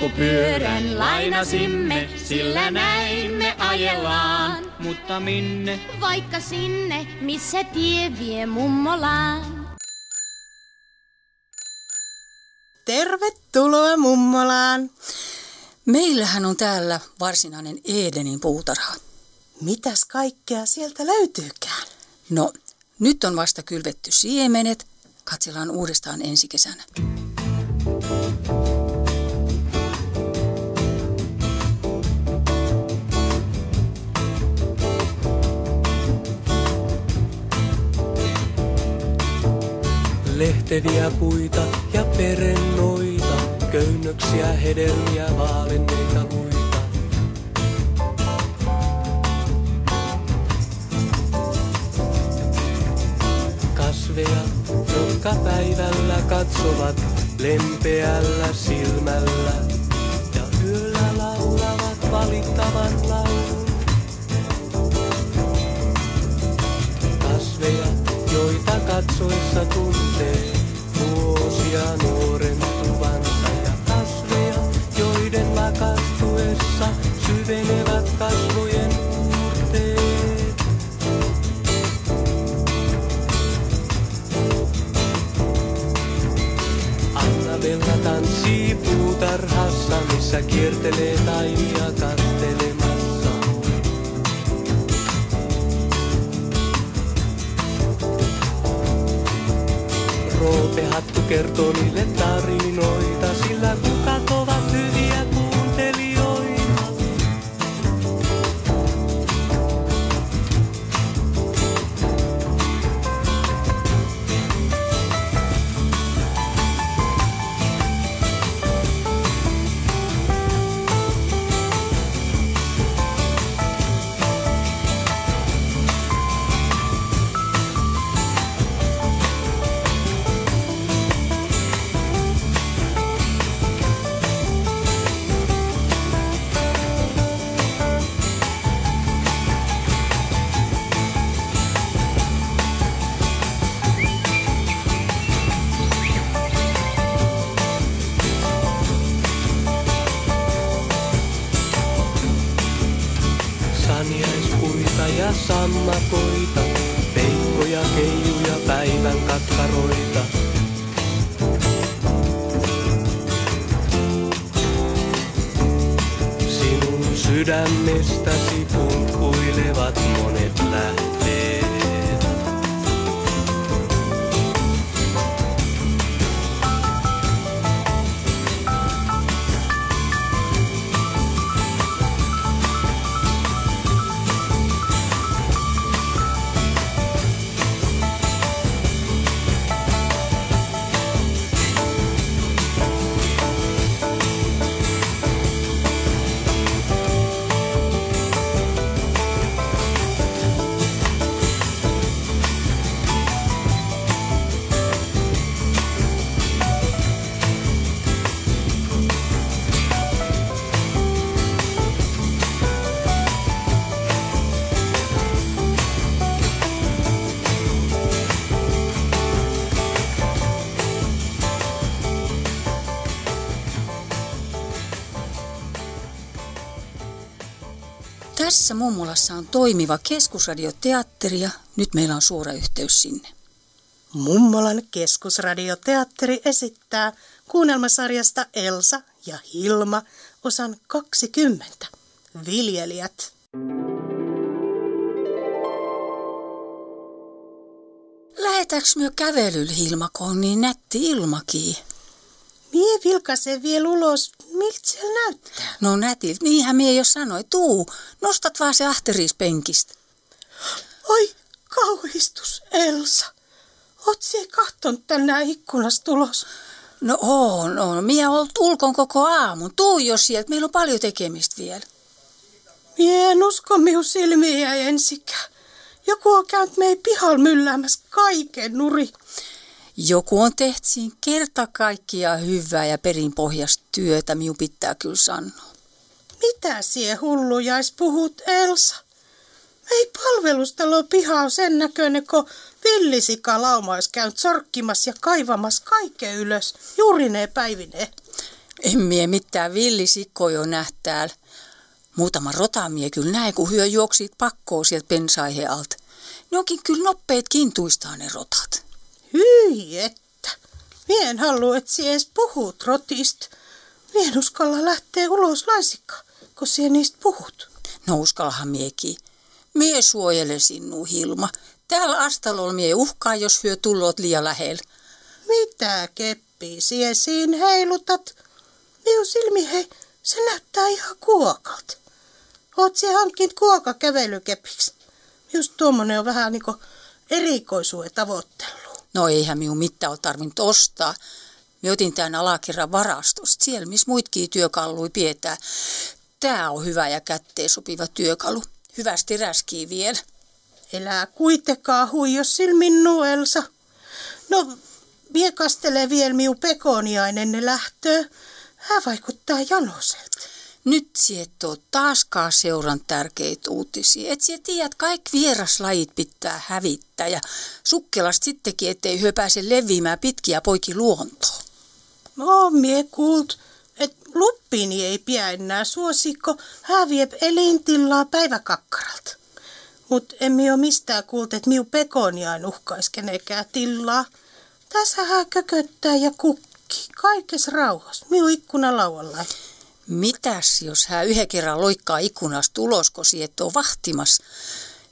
Polkupyörän lainasimme, sillä näin me ajellaan. Mutta minne? Vaikka sinne, missä tie vie mummolaan. Tervetuloa mummolaan. Meillähän on täällä varsinainen Edenin puutarha. Mitäs kaikkea sieltä löytyykään? No, nyt on vasta kylvetty siemenet. Katsellaan uudestaan ensi kesänä. Lehteviä puita ja perennoita, köynnöksiä, hedelmiä, vaalenneita luita. Kasveja, jotka päivällä katsovat lempeällä silmällä ja yöllä laulavat valittavan laulun. Kasveja, joita katsoessa tuntee vuosia nuorentuvansa ja kasveja, joiden lakastuessa syvenevät kasvojen uurteet. Anna-Bella tanssii puutarhassa, missä kiertelee taimia Kertoo niille tarinoita, sillä kukat sydämestäsi pumppuilevat monet lähteet. Tässä mummolassa on toimiva keskusradioteatteri ja nyt meillä on suora yhteys sinne. Mummolan keskusradioteatteri esittää kuunnelmasarjasta Elsa ja Hilma osan 20. Viljelijät. Lähetäänkö myö kävelyllä, Hilma, kun on niin nätti ilmakin? Mie vilkaisen vielä ulos, miltä siellä näyttää. No nätiltä, niinhän mie jo sanoi. Tuu, nostat vaan se ahteriis penkistä. Oi, kauhistus, Elsa. Oot sie kahton tänään ikkunasta ulos? No on, on. Mie oon ulkon koko aamun. Tuu jo sieltä, meillä on paljon tekemistä vielä. Mie en usko miu silmiä ensikään. Joku on käynyt meidän pihalla mylläämässä kaiken nuri. Joku on tehty siinä kerta kaikkiaan hyvää ja perinpohjasta työtä, miu pitää kyllä sanoa. Mitä sie hullujais puhut, Elsa? Ei palvelustalo piha on sen näköinen, kun villisika lauma käynyt sorkkimassa ja kaivamassa kaiken ylös, juuri ne päivineen. En mie mit mitään villisikko jo nähtääl. Muutama rotamie kyllä näin, kun hyö juoksit pakkoo sieltä pensaihe alta. Ne onkin kyllä nopeet kintuistaa ne rotat. Hyi että. Mien halua, et sie edes puhut rotista. Mien uskalla lähteä ulos laisikka, kun sie niistä puhut. No uskallahan miekin. Mie suojele sinua, Hilma. Täällä astalolla mie uhkaa, jos hyö tullot liian lähellä. Mitä keppiä sie siinä heilutat? Minun silmi hei, se näyttää ihan kuokalta. Oot sie hankkinut kuoka kävelykepiksi. Just tuommoinen on vähän niinku erikoisuuden tavoittelu. No eihän minun mitään ole tarvinnut ostaa. Mä otin tämän alakerran varastosta, siellä missä muitkin työkalui pietää. Tää on hyvä ja kätteen sopiva työkalu. Hyvästi räskii vielä. Elää kuitenkaan huijo silmin nuelsa. No, vie kastelee vielä miu pekoniainen ne lähtöä. Hän vaikuttaa janoselta. Nyt siet oo taaskaan seuran tärkeitä uutisia. Et sie tiedät, kaikki vieraslajit pitää hävittää ja sukkelasta sittenkin, ettei hyö pääse leviämään pitkiä poiki luontoon. Oon mie kuult, et luppiini ei pidä enää suosikko, hän vie elintilaa päiväkakkaralta. Mut mie oo mistään kuult, et miu pekoniain uhkais kenekään tilaa. Tässä hän kököttää ja kukki, kaikes rauhas, miu ikkuna laualla. Mitäs, jos hän yhden kerran loikkaa ikkunasta ulos, kun on vahtimas?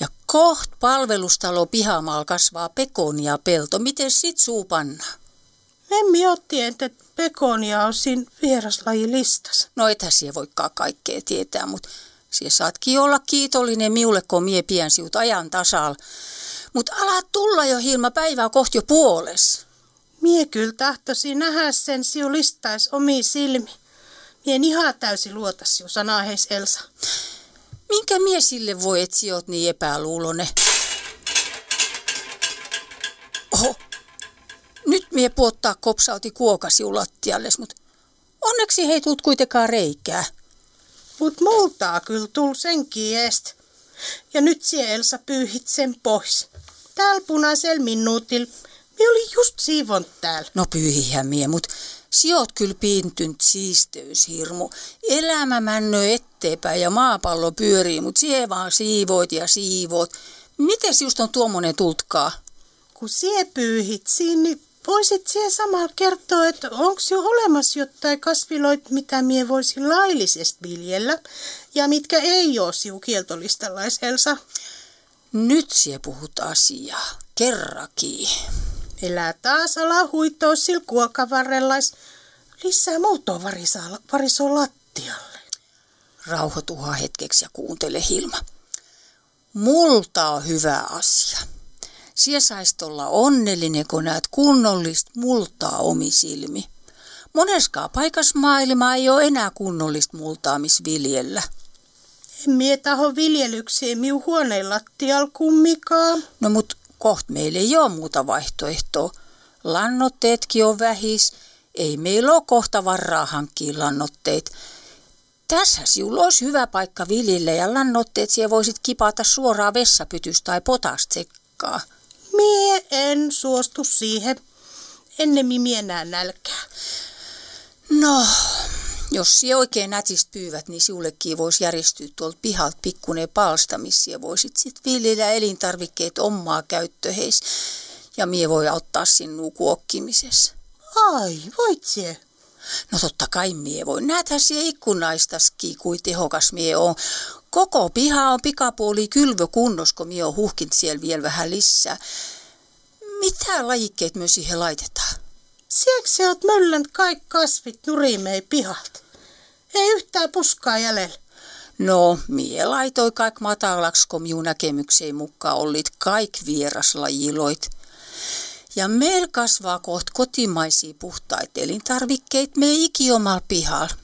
Ja koht palvelustalo pihamaalla kasvaa pekonia pelto. Miten sit suu panna? En tiennyt, että pekonia on siinä vieraslajilistassa. No ethän sie voikaan kaikkea tietää, mutta sie saatkin olla kiitollinen miulle, kun mie pien siut ajan tasal. Mut ala tulla jo Hilma päivää kohti jo puoles. Mie kyllä tahtoisin nähdä sen siu listais omi silmi. Mie en ihan täysin luota siu sanaa heis Elsa. Minkä mie sille voi, et sijoit niin epäluulone? Oho, nyt mie puottaa kopsauti kuokasi lattialles, mut onneksi hei tuut kuitenkaan reikää. Mut multaa kyllä tul senkin eest. Ja nyt sie Elsa pyyhit sen pois. Täällä punaisella minuutil. Mie oli just siivon täällä. No pyyhihän mie, mut sijoit kyllä piintynyt siisteyshirmu. Elämä männö etteenpäin ja maapallo pyörii, mut sie vaan siivoit ja siivoit. Mites just on tuommoinen tultkaa? Kun sie pyyhit siinä, niin voisit sie samalla kertoa, että onks jo olemassa jotain kasviloit, mitä mie voisin laillisesti viljellä, ja mitkä ei oo siu kieltolistallais Elsa. Nyt sie puhut asiaa. Kerrakin. Elää taas ala huitoo sil kuokavarrellais. Lisää varisaa, varisoo lattialle. Rauhoituha hetkeksi ja kuuntele Hilma. Multa on hyvä asia. Sie saisit olla onnellinen, kun näet kunnollista multaa omi silmi. Moneskaan paikas maailma ei ole enää kunnollista multaamisviljellä. En mie taho viljelykseen miu huoneen lattial kummikaan. No mut koht meillä ei ole muuta vaihtoehtoa. Lannotteetkin on vähis. Ei meillä ole kohta varaa hankkia lannotteet. Tässä sinulla olisi hyvä paikka viljelle ja lannotteet siellä voisit kipata suoraan vessapytystä tai potasta sekkaa. Mie en suostu siihen. Ennemmin mie nälkää. No, jos sie oikein nätistä pyyvät, niin siullekin voisi järjestyä tuolta pihalta pikkuinen palsta, missä sie voisit sit viljellä elintarvikkeet omaa käyttöheis. Ja mie voi auttaa sinua kuokkimisessa. Ai, voit sie? No totta kai mie voi. Näethän sie ikkunaistaski, kuin tehokas mie on. Koko piha on pikapuoli kylvö kunnos, kun mie on huhkint siellä vielä vähän lisää. Mitä lajikkeet myös siihen laitetaan? Sieksi sä oot möllännyt kaikki kasvit nurimei pihalta. Ei yhtään puskaa jäljellä. No, mie laitoi kaik matalaksi, kun minun näkemykseen mukaan ollit kaik vieraslajiloit. Ja meillä kasvaa koht kotimaisia puhtaita elintarvikkeita me iki omalla pihalla.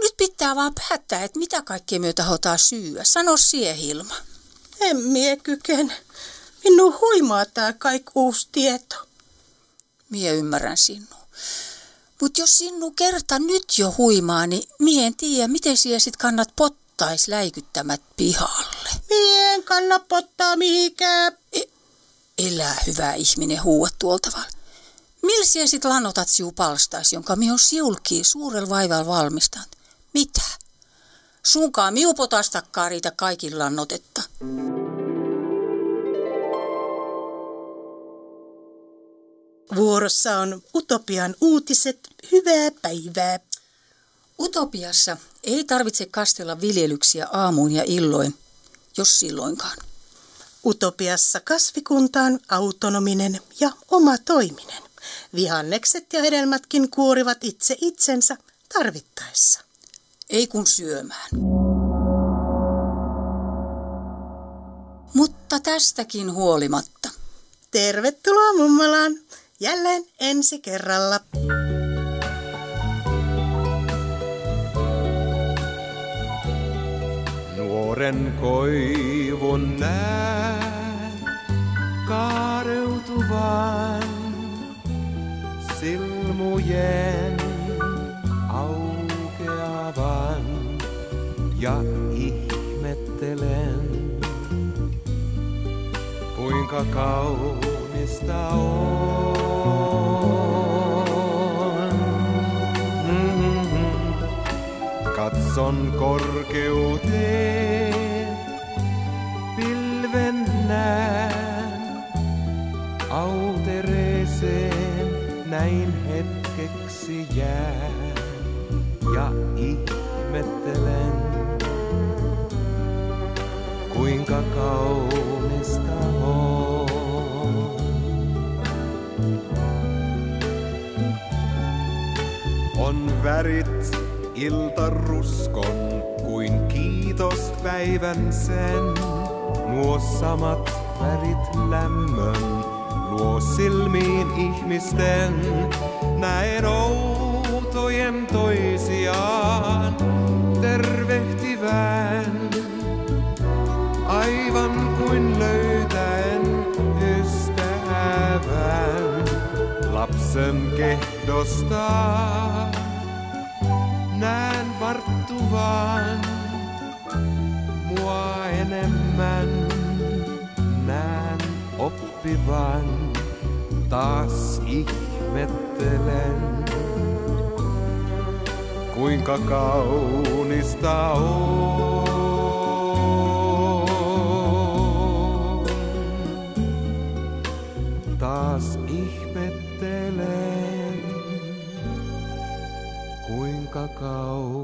Nyt pitää vaan päättää, että mitä kaikkea me tahotaan syyä. Sano sie, Hilma. En mie kykene. Minun huimaa tää kaikki uusi tieto. Mie ymmärrän sinua. Mutta jos sinun kerta nyt jo huimaa, niin mie en tiedä, miten siellä sit kannat pottais läikyttämät pihalle. Mie en kanna pottaa mihinkään. Elää hyvä ihminen huuat tuolta vaan. Millä sit lannotat siu palstais, jonka mi on siulkii suurella vaivalla valmistant? Mitä? Sunkaa miu potastakkaa riitä kaikilla lannotetta. Vuorossa on Utopian uutiset. Hyvää päivää. Utopiassa ei tarvitse kastella viljelyksiä aamuun ja illoin, jos silloinkaan. Utopiassa kasvikunta on autonominen ja oma toiminen. Vihannekset ja hedelmätkin kuorivat itse itsensä tarvittaessa. Ei kun syömään. Mutta tästäkin huolimatta. Tervetuloa mummolaan. Jälleen ensi kerralla. Nuoren koivun näen kaareutuvan silmujen aukeavan ja ihmettelen kuinka kaunista on. Mm-hmm. Katson korkeuteen, pilven näen, autereeseen näin hetkeksi jään ja ihmettelen, kuinka kaunista On värit iltaruskon kuin kiitos päivän sen. Nuo samat värit lämmön luo silmiin ihmisten. Näen outojen toisiaan tervehtivän. Aivan kuin löytäen lapsen kehdosta. Näen varttuvan mua enemmän. Näen oppivan, taas ihmettelen. Kuinka kaunista on. Kuinka kaunista on.